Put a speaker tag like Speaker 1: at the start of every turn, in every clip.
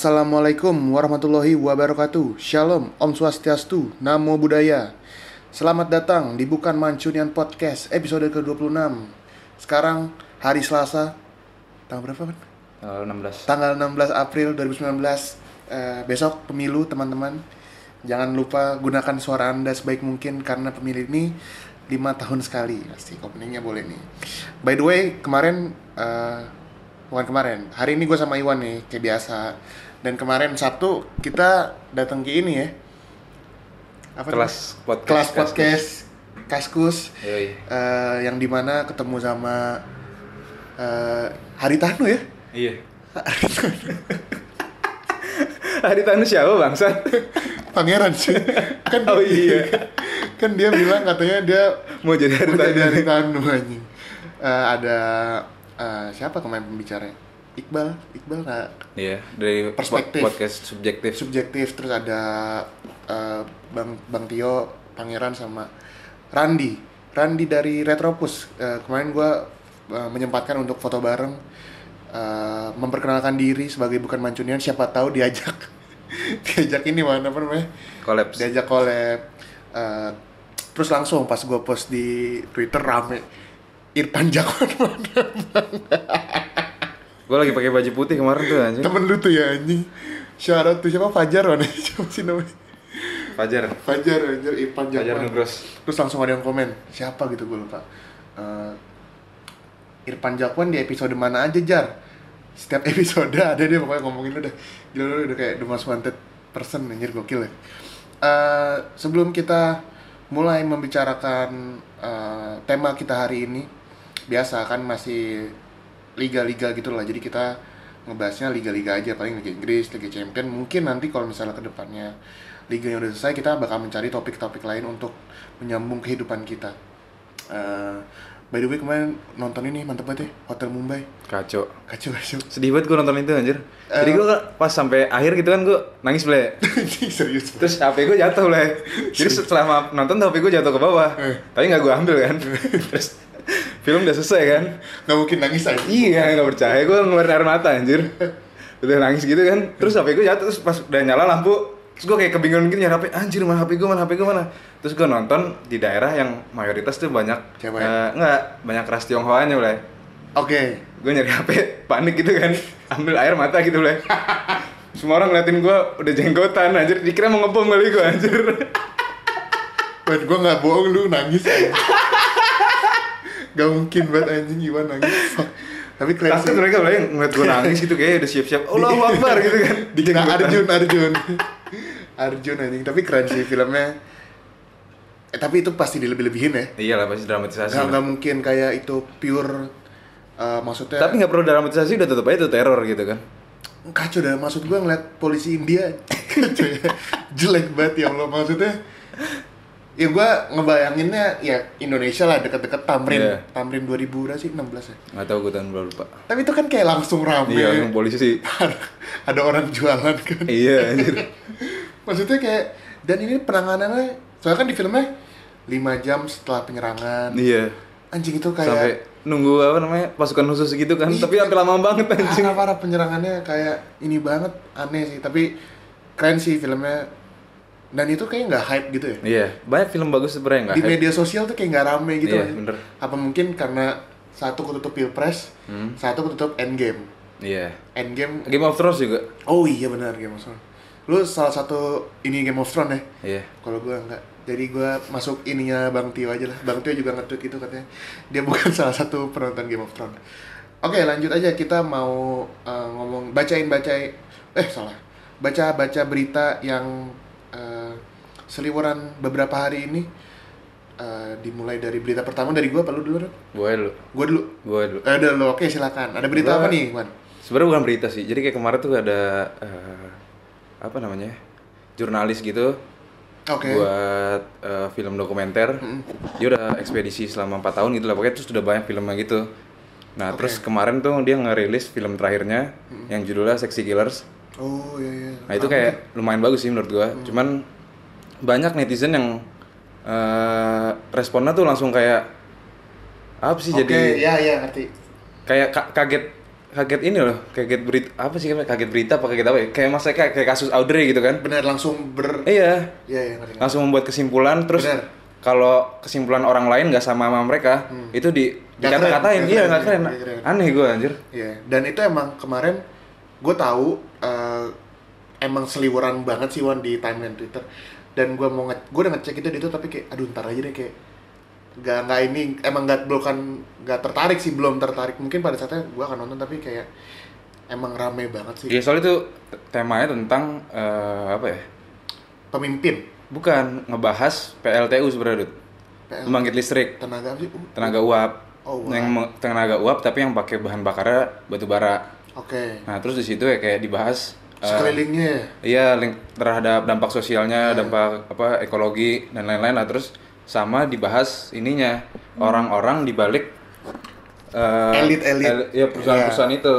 Speaker 1: Assalamualaikum warahmatullahi wabarakatuh. Shalom, Om Swastiastu, Namo Buddhaya. Selamat datang di Bukan Mancunian Podcast episode ke-26. Sekarang hari Selasa Tanggal berapa kan?
Speaker 2: Tanggal 16
Speaker 1: Tanggal 16 April 2019 Eh, Besok pemilu teman-teman. Jangan lupa gunakan suara anda sebaik mungkin Karena pemilu ini 5 tahun sekali. Pasti openingnya boleh nih. By the way, kemarin eh, Bukan kemarin, hari ini gue sama Iwan nih, kayak biasa Dan kemarin Sabtu kita datang ke ini ya. Apa
Speaker 2: Kelas
Speaker 1: namanya?
Speaker 2: podcast
Speaker 1: Kelas podcast Kaskus.
Speaker 2: Yoi.
Speaker 1: eh, Yang di mana ketemu sama eh, Haritano ya?
Speaker 2: Iya. Haritanu siapa bangsat?
Speaker 1: Pangeran sih. Kan
Speaker 2: Oh iya.
Speaker 1: kan dia bilang katanya dia
Speaker 2: Mau jadi
Speaker 1: mau
Speaker 2: Haritanu
Speaker 1: jadi Haritano anjing. Eh, ada eh, siapa kemarin pembicaranya Iqbal Iqbal nggak?
Speaker 2: Iya, dari
Speaker 1: Perspektif.
Speaker 2: pod- podcast subjektif.
Speaker 1: Subjektif terus ada eh, bang bang Tio Pangeran sama Randi. Randi dari Retropus. Eh, kemarin gue menyempatkan untuk foto bareng. Eh, memperkenalkan diri sebagai bukan mancunian siapa tahu diajak. Diajak ini mana apa namanya?
Speaker 2: Collabs
Speaker 1: diajak collab. Eh, terus langsung pas gue post di Twitter rame. Irfan Jakwan mana
Speaker 2: Gue lagi pakai baju putih kemarin tuh anjing.
Speaker 1: Temen lu tuh ya anjing. Syarat tuh siapa? Fajar mana siapa sih namanya?
Speaker 2: Fajar.
Speaker 1: Fajar anjir. Irfan
Speaker 2: Fajar Nugros.
Speaker 1: Terus langsung ada yang komen siapa? gitu gue lupa. Eh, Irfan Jakwan di episode mana aja jar? Setiap episode ada dia pokoknya ngomongin udah gila lu udah kayak the most wanted person anjir gokil ya. Eh, sebelum kita mulai membicarakan eh, tema kita hari ini biasa kan masih liga-liga gitu lah. Jadi kita ngebahasnya liga-liga aja paling Liga Inggris, Liga Champion. Mungkin nanti kalau misalnya ke depannya liga yang udah selesai kita bakal mencari topik-topik lain untuk menyambung kehidupan kita. Eh, by the way kemarin nonton ini mantep banget ya Hotel Mumbai.
Speaker 2: Kacau.
Speaker 1: Kacau kacau.
Speaker 2: Sedih banget gue nonton itu anjir. Jadi
Speaker 1: Eh.
Speaker 2: gue pas sampai akhir gitu kan gue nangis ble.
Speaker 1: Anjing, serius?
Speaker 2: Terus HP gue jatuh ble. Jadi setelah nonton HP gue jatuh ke bawah.
Speaker 1: Eh.
Speaker 2: Tapi gak gue ambil kan. Terus film udah selesai kan
Speaker 1: nggak mungkin nangis aja
Speaker 2: Iya, nggak percaya. Gue ngeluarin air mata anjir. Udah nangis gitu kan. Terus HP gue jatuh, terus pas udah nyala lampu, terus gue kayak kebingungan gitu nyari HP. Anjir, mana HP gue, mana HP gue, mana? Terus gue nonton di daerah yang mayoritas tuh banyak
Speaker 1: Cewek.
Speaker 2: eh, nggak banyak ras Tionghoanya boleh.
Speaker 1: oke
Speaker 2: Gue nyari HP, panik gitu kan. Ambil air mata gitu boleh. Semua orang ngeliatin gue udah jenggotan anjir. Dikira mau ngebom kali gue anjir.
Speaker 1: Buat gue nggak bohong lu nangis aja. Gak mungkin banget anjing Iwan nangis. Tapi keren sih
Speaker 2: Takut mereka boleh ngeliat gue nangis gitu kayak udah siap-siap. Allahu Akbar gitu kan.
Speaker 1: Dikira Arjun, Arjun Arjun anjing, tapi keren sih filmnya Eh tapi itu pasti dilebih-lebihin ya
Speaker 2: Iya lah pasti dramatisasi.
Speaker 1: Gak, nggak mungkin kayak itu pure eh, Maksudnya
Speaker 2: Tapi nggak perlu dramatisasi udah tetep aja itu teror gitu kan.
Speaker 1: Kacau dah, maksud gue ngeliat polisi India Kacau ya Jelek banget ya Allah maksudnya Ya gue ngebayanginnya ya Indonesia lah deket-deket Tamrin
Speaker 2: Iya.
Speaker 1: Tamrin 2000 udah sih 16 ya
Speaker 2: Nggak tahu gue tahun berapa lupa.
Speaker 1: Tapi itu kan kayak langsung rame
Speaker 2: Iya, yang polisi.
Speaker 1: Ada orang jualan kan
Speaker 2: iya, anjir.
Speaker 1: Maksudnya kayak Dan ini penanganannya Soalnya kan di filmnya 5 jam setelah penyerangan
Speaker 2: Iya.
Speaker 1: Anjing itu kayak
Speaker 2: Sampai nunggu apa namanya pasukan khusus gitu kan.
Speaker 1: Iya.
Speaker 2: Tapi sampai lama banget anjing.
Speaker 1: parah parah penyerangannya kayak ini banget aneh sih tapi keren sih filmnya dan itu kayak nggak hype gitu ya
Speaker 2: Iya, banyak film bagus sebenarnya nggak?
Speaker 1: di
Speaker 2: hype.
Speaker 1: media sosial tuh kayak nggak rame gitu nggak sih?
Speaker 2: bener.
Speaker 1: apa mungkin karena satu ketutup pilpres
Speaker 2: Hmm.
Speaker 1: satu ketutup endgame
Speaker 2: Iya.
Speaker 1: endgame
Speaker 2: Game of Thrones juga.
Speaker 1: oh iya benar Game of Thrones lu salah satu ini Game of Thrones ya
Speaker 2: Iya.
Speaker 1: kalau gua nggak jadi gua masuk ininya Bang Tio aja lah Bang Tio juga nge-tweet itu katanya dia bukan salah satu penonton Game of Thrones oke lanjut aja kita mau uh, ngomong bacain bacain eh salah baca baca berita yang seliweran beberapa hari ini Uh, dimulai dari berita pertama dari gua apa lu dulu?
Speaker 2: Gue dulu.
Speaker 1: gua dulu
Speaker 2: Gue dulu.
Speaker 1: eh, udah lu oke silakan ada berita
Speaker 2: Gua-
Speaker 1: apa nih Wan
Speaker 2: Sebenarnya bukan berita sih. Jadi kayak kemarin tuh ada eh, apa namanya? Jurnalis gitu
Speaker 1: oke
Speaker 2: buat eh, film dokumenter. Dia udah ekspedisi selama 4 tahun gitu lah. Pokoknya terus udah banyak filmnya gitu. Nah, terus kemarin tuh dia ngerilis film terakhirnya yang judulnya Sexy Killers.
Speaker 1: oh iya iya
Speaker 2: Nah itu kayak lumayan bagus sih menurut gua. Cuman banyak netizen yang eh, responnya tuh langsung kayak apa sih
Speaker 1: oke
Speaker 2: jadi
Speaker 1: ya ya ngerti
Speaker 2: kayak ka- kaget kaget ini loh, kaget berita apa sih kaget berita apa kaget apa ya? Kayak masa kayak, kayak kasus Audrey gitu kan.
Speaker 1: Bener langsung ber
Speaker 2: Iya,
Speaker 1: Iya, ngerti.
Speaker 2: langsung membuat kesimpulan terus kalau kesimpulan orang lain nggak sama sama mereka, itu di
Speaker 1: Hmm.
Speaker 2: Dikata-katain, iya
Speaker 1: nggak keren,
Speaker 2: keren.
Speaker 1: nggak keren.
Speaker 2: Aneh gue anjir.
Speaker 1: Iya, dan itu emang kemarin gue tahu eh, emang seliweran banget sih Wan di timeline Twitter. Dan gue mau nge gue udah ngecek itu di itu tapi kayak aduh ntar aja deh kayak nggak nggak ini emang nggak bukan nggak tertarik sih belum tertarik mungkin pada saatnya gue akan nonton tapi kayak emang rame banget sih
Speaker 2: Iya soalnya itu temanya tentang eh, apa ya?
Speaker 1: pemimpin
Speaker 2: Bukan ngebahas PLTU sebenarnya.
Speaker 1: PL.
Speaker 2: Pembangkit listrik,
Speaker 1: tenaga apa sih Uh,
Speaker 2: tenaga uap.
Speaker 1: Oh.
Speaker 2: Yang tenaga uap tapi yang pakai bahan bakarnya batu bara.
Speaker 1: oke
Speaker 2: Nah, terus di situ ya kayak dibahas eh,
Speaker 1: sekelilingnya
Speaker 2: Iya, link terhadap dampak sosialnya, dampak apa ekologi dan lain-lain lah terus sama dibahas ininya orang-orang di balik eh,
Speaker 1: Elit-elit.
Speaker 2: el- ya perusahaan-perusahaan itu.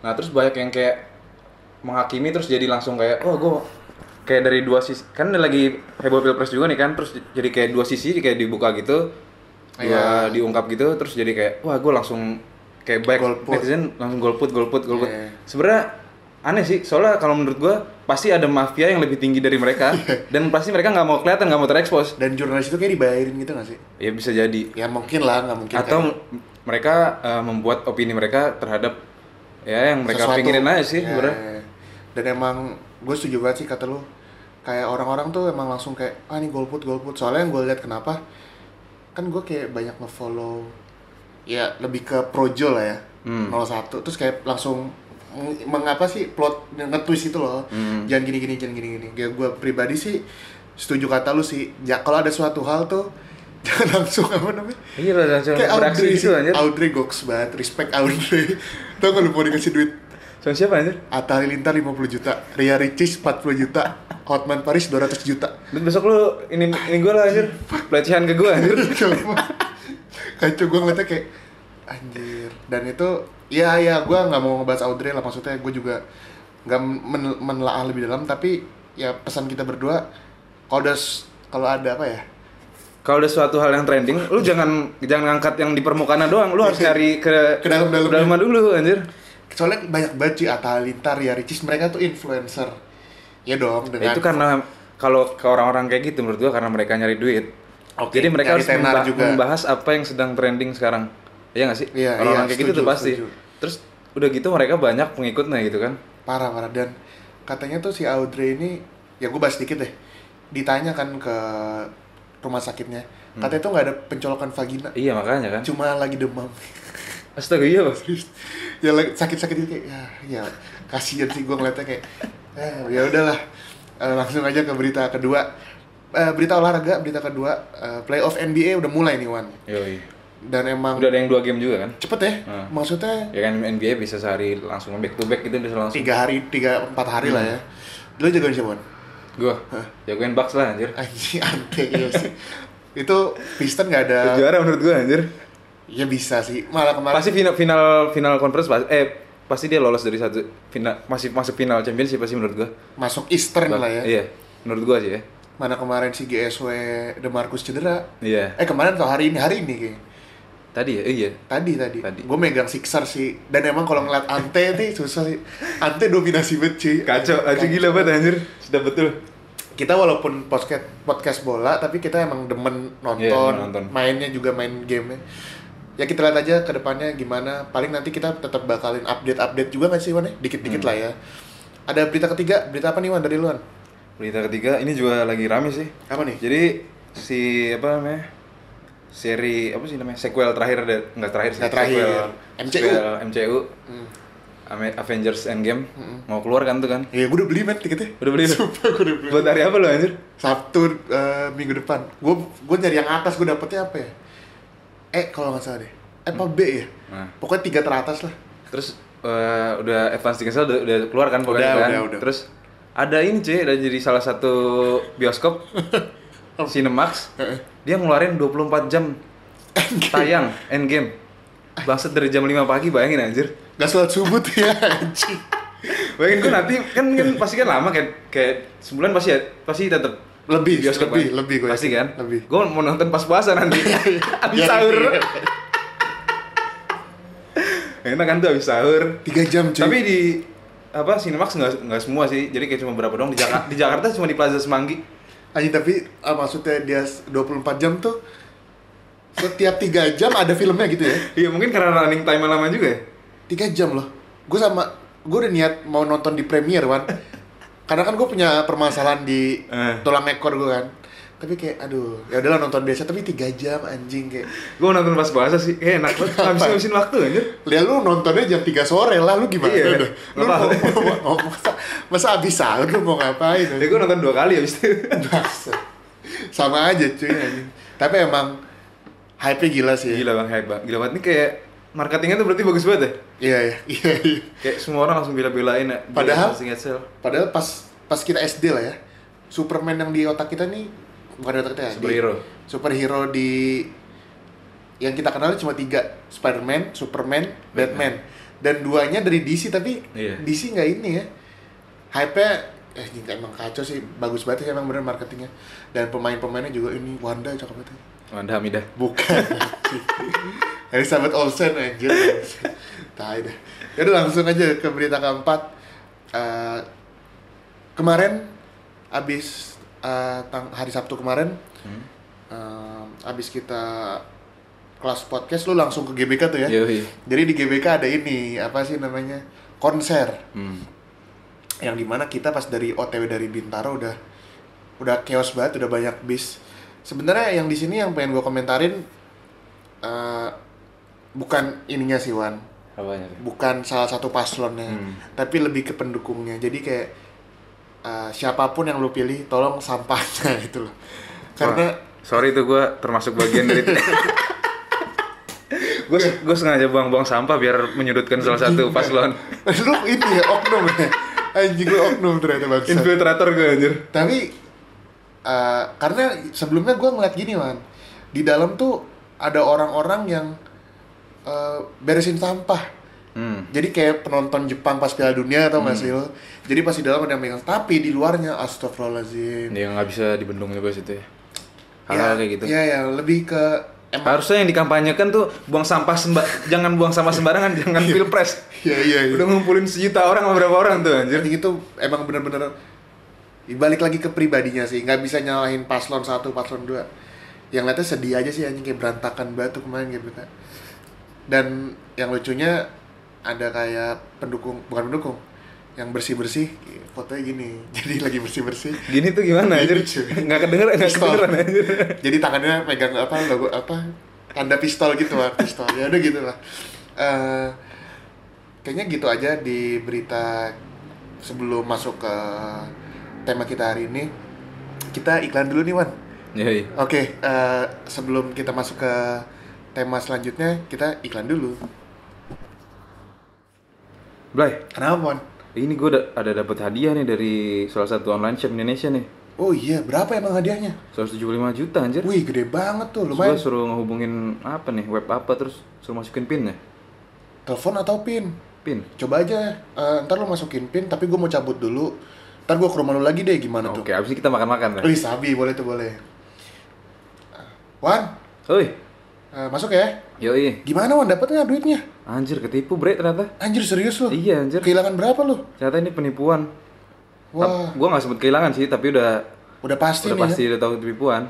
Speaker 2: Nah, terus banyak yang kayak menghakimi terus jadi langsung kayak oh gue kayak dari dua sisi kan ini lagi heboh pilpres juga nih kan terus jadi kayak dua sisi kayak dibuka gitu dua
Speaker 1: Iya.
Speaker 2: diungkap gitu terus jadi kayak wah gue langsung kayak baik netizen langsung golput golput golput
Speaker 1: Iya.
Speaker 2: sebenarnya aneh sih soalnya kalau menurut gua pasti ada mafia yang lebih tinggi dari mereka dan pasti mereka nggak mau kelihatan nggak mau terekspos.
Speaker 1: Dan jurnalis itu kayak dibayarin gitu gak sih?
Speaker 2: Ya bisa jadi.
Speaker 1: Ya mungkin lah nggak mungkin
Speaker 2: atau
Speaker 1: kayak
Speaker 2: mereka eh, membuat opini mereka terhadap ya yang mereka
Speaker 1: sesuatu.
Speaker 2: pikirin aja sih
Speaker 1: Ya, ya. dan emang gue setuju banget sih kata lu. Kayak orang-orang tuh emang langsung kayak ah ini golput golput. Soalnya yang gue lihat kenapa kan gue kayak banyak ngefollow ya lebih ke projo lah ya
Speaker 2: Hmm.
Speaker 1: 01 terus kayak langsung mengapa sih plot nge-twist itu loh.
Speaker 2: Hmm.
Speaker 1: jangan gini-gini jangan gini-gini kayak gue pribadi sih setuju kata lu sih. Ya kalau ada suatu hal tuh jangan langsung apa namanya?
Speaker 2: Iya langsung
Speaker 1: kayak Audrey
Speaker 2: gitu
Speaker 1: sih.
Speaker 2: anjir.
Speaker 1: Audrey goks banget respect Audrey. Tau gak lu mau dikasih duit?
Speaker 2: Sama siapa anjir?
Speaker 1: Atta Halilintar 50 juta, Ria Ricis 40 juta, Hotman Paris 200 juta.
Speaker 2: dan besok lu ini ini gue lah anjir. Pelecehan ke gue anjir.
Speaker 1: Kacau gue ngeliatnya kayak anjir. Dan itu ya ya gue nggak mau ngebahas Audrey lah maksudnya gue juga nggak men menelaah lebih dalam tapi ya pesan kita berdua kalau ada kalau ada apa ya
Speaker 2: kalau ada suatu hal yang trending lu jangan jangan ngangkat yang di permukaan doang lu harus nyari ke
Speaker 1: Ke dalam-dalamnya.
Speaker 2: dalamnya dulu anjir
Speaker 1: soalnya banyak banget sih Atta Halilintar, Ria Ricis mereka tuh influencer ya dong
Speaker 2: Ya,
Speaker 1: dengan
Speaker 2: itu karena kalau ke orang-orang kayak gitu menurut gua karena mereka nyari duit.
Speaker 1: Oke,
Speaker 2: Jadi mereka harus memba-
Speaker 1: juga.
Speaker 2: membahas apa yang sedang trending sekarang. Iya nggak sih?
Speaker 1: Iya,
Speaker 2: Orang-orang
Speaker 1: iya,
Speaker 2: kayak gitu tuh pasti.
Speaker 1: setuju.
Speaker 2: Terus udah gitu mereka banyak pengikutnya gitu kan.
Speaker 1: parah parah dan katanya tuh si Audrey ini ya gue bahas dikit deh ditanya kan ke rumah sakitnya katanya tuh nggak ada pencolokan vagina
Speaker 2: Iya makanya kan.
Speaker 1: cuma lagi demam
Speaker 2: Astaga iya Bos.
Speaker 1: ya sakit-sakit gitu kayak ya ya kasihan sih gue ngeliatnya kayak eh, ya udahlah Eh, langsung aja ke berita kedua Eh, berita olahraga berita kedua eh, playoff NBA udah mulai nih Wan
Speaker 2: Yoi.
Speaker 1: Dan emang
Speaker 2: Udah ada yang dua game juga kan?
Speaker 1: cepet ya
Speaker 2: Hmm.
Speaker 1: maksudnya
Speaker 2: Ya kan NBA bisa sehari langsung back to back gitu bisa langsung.
Speaker 1: tiga hari tiga empat hari lah ya
Speaker 2: Hmm.
Speaker 1: lu jagoin siapa?
Speaker 2: Gua jagoin Bucks lah anjir.
Speaker 1: Anjing ante iya sih. itu Piston nggak ada
Speaker 2: Juara menurut gua anjir.
Speaker 1: ya bisa sih malah kemarin
Speaker 2: Pasti final final final conference pas- eh pasti dia lolos dari satu final masih masuk final championship pasti menurut gua.
Speaker 1: masuk Eastern lah ya
Speaker 2: Iya, menurut gua sih ya.
Speaker 1: mana kemarin si GSW Demarcus cedera
Speaker 2: Iya.
Speaker 1: eh kemarin atau hari ini hari ini kayak
Speaker 2: Tadi ya, iya.
Speaker 1: tadi tadi,
Speaker 2: Tadi.
Speaker 1: gue megang Sixer sih dan emang kalau ngeliat Ante nih susah sih Ante dominasi banget cuy
Speaker 2: Kacau, aja gila banget anjir. Sudah betul.
Speaker 1: kita walaupun podcast podcast bola tapi kita emang demen nonton,
Speaker 2: Iya, nonton.
Speaker 1: mainnya juga main gamenya ya kita lihat aja ke depannya gimana paling nanti kita tetap bakalin update update juga nggak sih Wan ya? dikit-dikit
Speaker 2: Hmm.
Speaker 1: lah ya ada berita ketiga berita apa nih Wan dari luan
Speaker 2: Berita ketiga ini juga lagi rame sih.
Speaker 1: apa nih
Speaker 2: Jadi si apa namanya? Seri apa sih namanya? Sequel terakhir ada enggak terakhir sih.
Speaker 1: Nggak terakhir.
Speaker 2: Sequel,
Speaker 1: MCU.
Speaker 2: sequel MCU
Speaker 1: Hmm.
Speaker 2: Avengers Endgame mau keluar kan tuh kan?
Speaker 1: ya gue udah beli men tiketnya
Speaker 2: Udah beli?
Speaker 1: Sumpah gue udah beli
Speaker 2: Buat hari apa lu anjir?
Speaker 1: Sabtu eh, minggu depan gue gue nyari yang atas gue dapetnya apa ya eh kalau nggak salah deh eh apa B ya
Speaker 2: Nah,
Speaker 1: pokoknya tiga teratas lah
Speaker 2: terus eh, udah advance ticket sale udah, udah keluar kan pokoknya
Speaker 1: Udah,
Speaker 2: kan?
Speaker 1: udah, udah.
Speaker 2: Terus ada ini cuy, ada jadi salah satu bioskop Cinemax. Dia ngeluarin 24 jam tayang Endgame. Bangsat dari jam 5 pagi bayangin anjir.
Speaker 1: Gak sholat subuh tuh ya anjing.
Speaker 2: Bayangin gue nanti kan kan pasti kan lama kayak kayak sebulan pasti ya, pasti tetap
Speaker 1: Lebih,
Speaker 2: bioskop
Speaker 1: lebih,
Speaker 2: kan?
Speaker 1: lebih gue
Speaker 2: pasti kan?
Speaker 1: Lebih.
Speaker 2: gue mau nonton pas puasa nanti. Abis
Speaker 1: Biar-
Speaker 2: sahur. enak kan tuh habis sahur.
Speaker 1: Tiga jam cuy.
Speaker 2: Tapi di apa Cinemax nggak nggak semua sih. Jadi kayak cuma berapa dong di Jakarta di Jakarta cuma di Plaza Semanggi
Speaker 1: Anjing tapi ah, maksudnya dia 24 jam tuh setiap tiga jam ada filmnya gitu ya?
Speaker 2: Iya mungkin karena running time lama juga ya?
Speaker 1: Tiga jam loh. Gue sama gue udah niat mau nonton di premiere wan. Karena kan gue punya permasalahan di
Speaker 2: Eh.
Speaker 1: tulang ekor gue kan tapi kayak aduh ya udahlah nonton biasa tapi tiga jam anjing kayak.
Speaker 2: Gue nonton pas puasa sih. Kayak enak banget. Habis habisin waktu anjir.
Speaker 1: Lihat lu nontonnya jam 3 sore lah lu gimana
Speaker 2: Iya,
Speaker 1: udah lu mau, mau, mau, masa, masa habis sahur lu mau ngapain
Speaker 2: ya gue nonton dua kali habis itu.
Speaker 1: sama aja cuy anjing. Tapi emang hype-nya gila sih.
Speaker 2: Gila bang hype bang. Gila banget. Ini kayak marketingnya tuh berarti bagus banget ya?
Speaker 1: Iya iya. Iya iya.
Speaker 2: Kayak semua orang langsung bela-belain ya.
Speaker 1: Padahal- padahal pas pas kita SD lah ya Superman yang di otak kita nih bukan otak kita ya di-
Speaker 2: Superhero.
Speaker 1: superhero di yang kita kenal cuma tiga Spider-Man, Superman, Batman. dan duanya dari DC tapi
Speaker 2: Iya.
Speaker 1: DC nggak ini ya. Hype-nya eh emang kacau sih. Bagus banget sih emang bener marketingnya. Dan pemain-pemainnya juga ini Wanda cakep banget
Speaker 2: Wanda Hamidah.
Speaker 1: Bukan. Elizabeth Olsen anjir. Tai dah. Yaudah langsung aja ke berita keempat. Eh, kemarin abis eh, tang- hari Sabtu kemarin
Speaker 2: Hmm.
Speaker 1: eh, abis kita kelas podcast lu langsung ke GBK tuh ya
Speaker 2: Yoi.
Speaker 1: jadi di GBK ada ini apa sih namanya konser
Speaker 2: Hmm.
Speaker 1: yang di mana kita pas dari OTW dari Bintaro udah udah chaos banget udah banyak bis sebenarnya yang di sini yang pengen gue komentarin eh, bukan ininya sih Wan
Speaker 2: Apanya?
Speaker 1: bukan salah satu paslonnya
Speaker 2: Hmm.
Speaker 1: tapi lebih ke pendukungnya jadi kayak eh, siapa pun yang lu pilih tolong sampahnya itu loh. Karena
Speaker 2: Sorry tuh gue termasuk bagian dari gue gue sengaja buang-buang sampah biar menyudutkan salah satu paslon.
Speaker 1: Lu ini ya oknum ya? Anjing lu oknum ternyata bangsa
Speaker 2: infiltrator gue anjir.
Speaker 1: Tapi eh, karena sebelumnya gue ngeliat gini man di dalam tuh ada orang-orang yang eh, beresin sampah
Speaker 2: hmm.
Speaker 1: jadi kayak penonton Jepang pas Piala Dunia atau nggak sih lo? Jadi pas di dalam ada yang megang tapi di luarnya astagfirullahaladzim.
Speaker 2: Dia nggak bisa dibendung bebas itu ya? Hal-hal kayak gitu.
Speaker 1: ya ya lebih ke emang
Speaker 2: harusnya yang dikampanyekan tuh buang sampah semba jangan buang sampah sembarangan jangan pilpres.
Speaker 1: Ya iya iya.
Speaker 2: Udah ngumpulin sejuta orang sama berapa orang tuh anjir.
Speaker 1: Jadi itu emang bener-bener balik lagi ke pribadinya sih. Nggak bisa nyalahin paslon satu paslon dua. Yang lihatnya sedih aja sih anjing kayak berantakan batu kemarin gitu. Kan dan yang lucunya ada kayak pendukung bukan pendukung yang bersih bersih fotonya gini jadi lagi bersih bersih
Speaker 2: gini tuh gimana anjir? nggak kedengeran nggak kedengeran anjir.
Speaker 1: Jadi tangannya pegang apa logo apa tanda pistol gitu lah pistol. Ya udah gitu lah. Eh, kayaknya gitu aja di berita sebelum masuk ke tema kita hari ini. Kita iklan dulu nih Wan.
Speaker 2: Yoi.
Speaker 1: oke eh, sebelum kita masuk ke tema selanjutnya kita iklan dulu
Speaker 2: Blay,
Speaker 1: kenapa Wan
Speaker 2: ini gue ada, ada dapat hadiah nih dari salah satu online shop Indonesia nih.
Speaker 1: oh iya berapa emang hadiahnya
Speaker 2: 175 juta anjir.
Speaker 1: wih gede banget tuh
Speaker 2: Terus
Speaker 1: lumayan
Speaker 2: gue suruh ngehubungin apa nih, web apa terus suruh masukin pinnya.
Speaker 1: telepon atau pin
Speaker 2: Pin.
Speaker 1: coba aja eh, ntar lu masukin pin tapi gue mau cabut dulu ntar gue ke rumah lu lagi deh gimana tuh
Speaker 2: Oke, abis ini kita makan-makan lah.
Speaker 1: Wih, sabi, boleh tuh boleh. Wan,
Speaker 2: Oi,
Speaker 1: eh, masuk ya.
Speaker 2: yoi.
Speaker 1: Gimana Wan, dapet nggak duitnya?
Speaker 2: Anjir ketipu bre ternyata.
Speaker 1: Anjir serius lu?
Speaker 2: Iya anjir.
Speaker 1: Kehilangan berapa lu?
Speaker 2: Ternyata ini penipuan.
Speaker 1: Wah,
Speaker 2: Gue gak sempet kehilangan sih, tapi udah
Speaker 1: udah pasti
Speaker 2: udah
Speaker 1: nih
Speaker 2: pasti
Speaker 1: ya.
Speaker 2: udah tahu penipuan.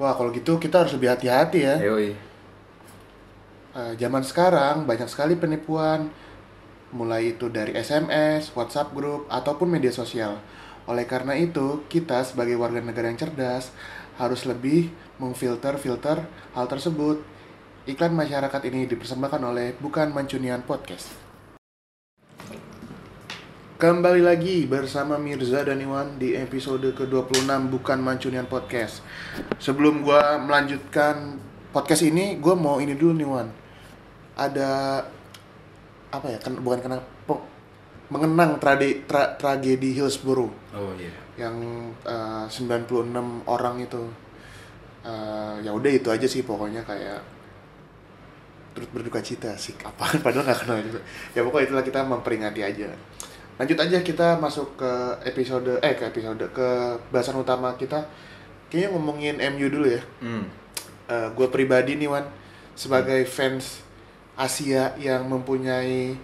Speaker 1: Wah, kalau gitu kita harus lebih hati-hati ya.
Speaker 2: Yoi.
Speaker 1: Eh, zaman sekarang banyak sekali penipuan. Mulai itu dari SMS, WhatsApp grup, ataupun media sosial. Oleh karena itu, kita sebagai warga negara yang cerdas harus lebih memfilter-filter hal tersebut. Iklan masyarakat ini dipersembahkan oleh Bukan Mancunian Podcast. Kembali lagi bersama Mirza dan Iwan di episode ke-26 Bukan Mancunian Podcast. Sebelum gua melanjutkan podcast ini, gua mau ini dulu nih Wan. Ada apa ya? Kan bukan kena po- mengenang trade, tra- tragedi Hillsborough
Speaker 2: Oh iya.
Speaker 1: yang eh, 96 orang itu. Eh, ya udah itu aja sih pokoknya kayak turut berduka cita sih apaan padahal nggak kenal juga ya pokoknya itulah kita memperingati aja lanjut aja kita masuk ke episode eh ke episode ke bahasan utama kita kayaknya ngomongin MU dulu ya
Speaker 2: Hmm.
Speaker 1: gue pribadi nih Wan sebagai fans Asia yang mempunyai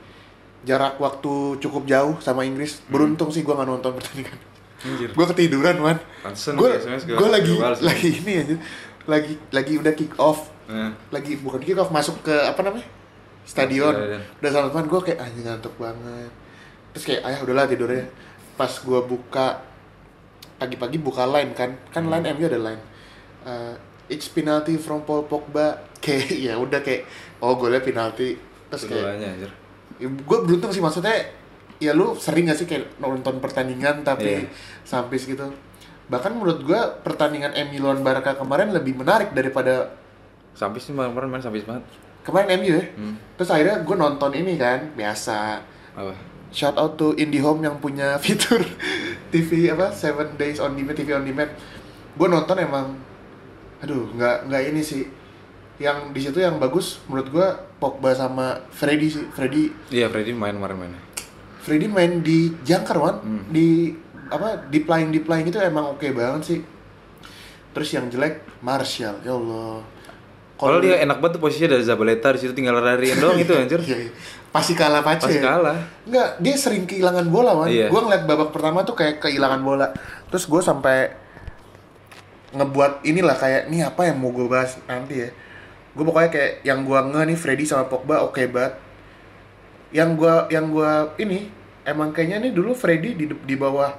Speaker 1: jarak waktu cukup jauh sama Inggris. Beruntung sih gue nggak nonton pertandingan. Gue ketiduran.
Speaker 2: Pantesan
Speaker 1: Gue gue lagi lagi ini aja. Lagi lagi udah kick off.
Speaker 2: Nah,
Speaker 1: Lagi bukan kick off masuk ke apa namanya? Stadion.
Speaker 2: Stadion.
Speaker 1: Udah sama teman gue kayak anjing ngantuk banget. Terus kayak ayah udahlah tidurnya. Pas gue buka pagi-pagi buka line kan. Kan
Speaker 2: Hmm.
Speaker 1: line MU ada line. Eh, it's penalty from Paul Pogba. Kayak ya udah kayak oh liat penalti. Terus kayak
Speaker 2: keduanya anjir.
Speaker 1: gue beruntung sih maksudnya ya lu sering gak sih kayak nonton pertandingan tapi
Speaker 2: Iya.
Speaker 1: sampai segitu bahkan menurut gue pertandingan MU lawan Barca kemarin lebih menarik daripada
Speaker 2: Sampis sih kemarin main sampis banget.
Speaker 1: kemarin MU ya
Speaker 2: Hmm.
Speaker 1: terus akhirnya gue nonton ini kan biasa
Speaker 2: Apa?
Speaker 1: shout out to IndiHome yang punya fitur TV apa Seven Days on Demand TV on Demand gue nonton emang aduh nggak nggak ini sih yang di situ yang bagus menurut gue Pogba sama Freddy sih Freddy
Speaker 2: Iya, Freddy main kemarin main.
Speaker 1: Freddy main di jangkar wan
Speaker 2: Hmm.
Speaker 1: di apa di playing di playing itu emang oke banget sih terus yang jelek Martial ya Allah
Speaker 2: Kalau dia enak banget tuh posisinya ada Zabaleta di situ tinggal lariin doang itu anjir.
Speaker 1: Iya, iya. pasti kalah pace
Speaker 2: Pasti kalah.
Speaker 1: Enggak, dia sering kehilangan bola, Wan.
Speaker 2: Iya.
Speaker 1: Gue ngeliat babak pertama tuh kayak kehilangan bola. Terus gue sampai ngebuat inilah kayak nih apa yang mau gue bahas nanti ya. Gue pokoknya kayak yang gue nge nih Freddy sama Pogba oke banget. Yang gue yang gua ini emang kayaknya nih dulu Freddy di di bawah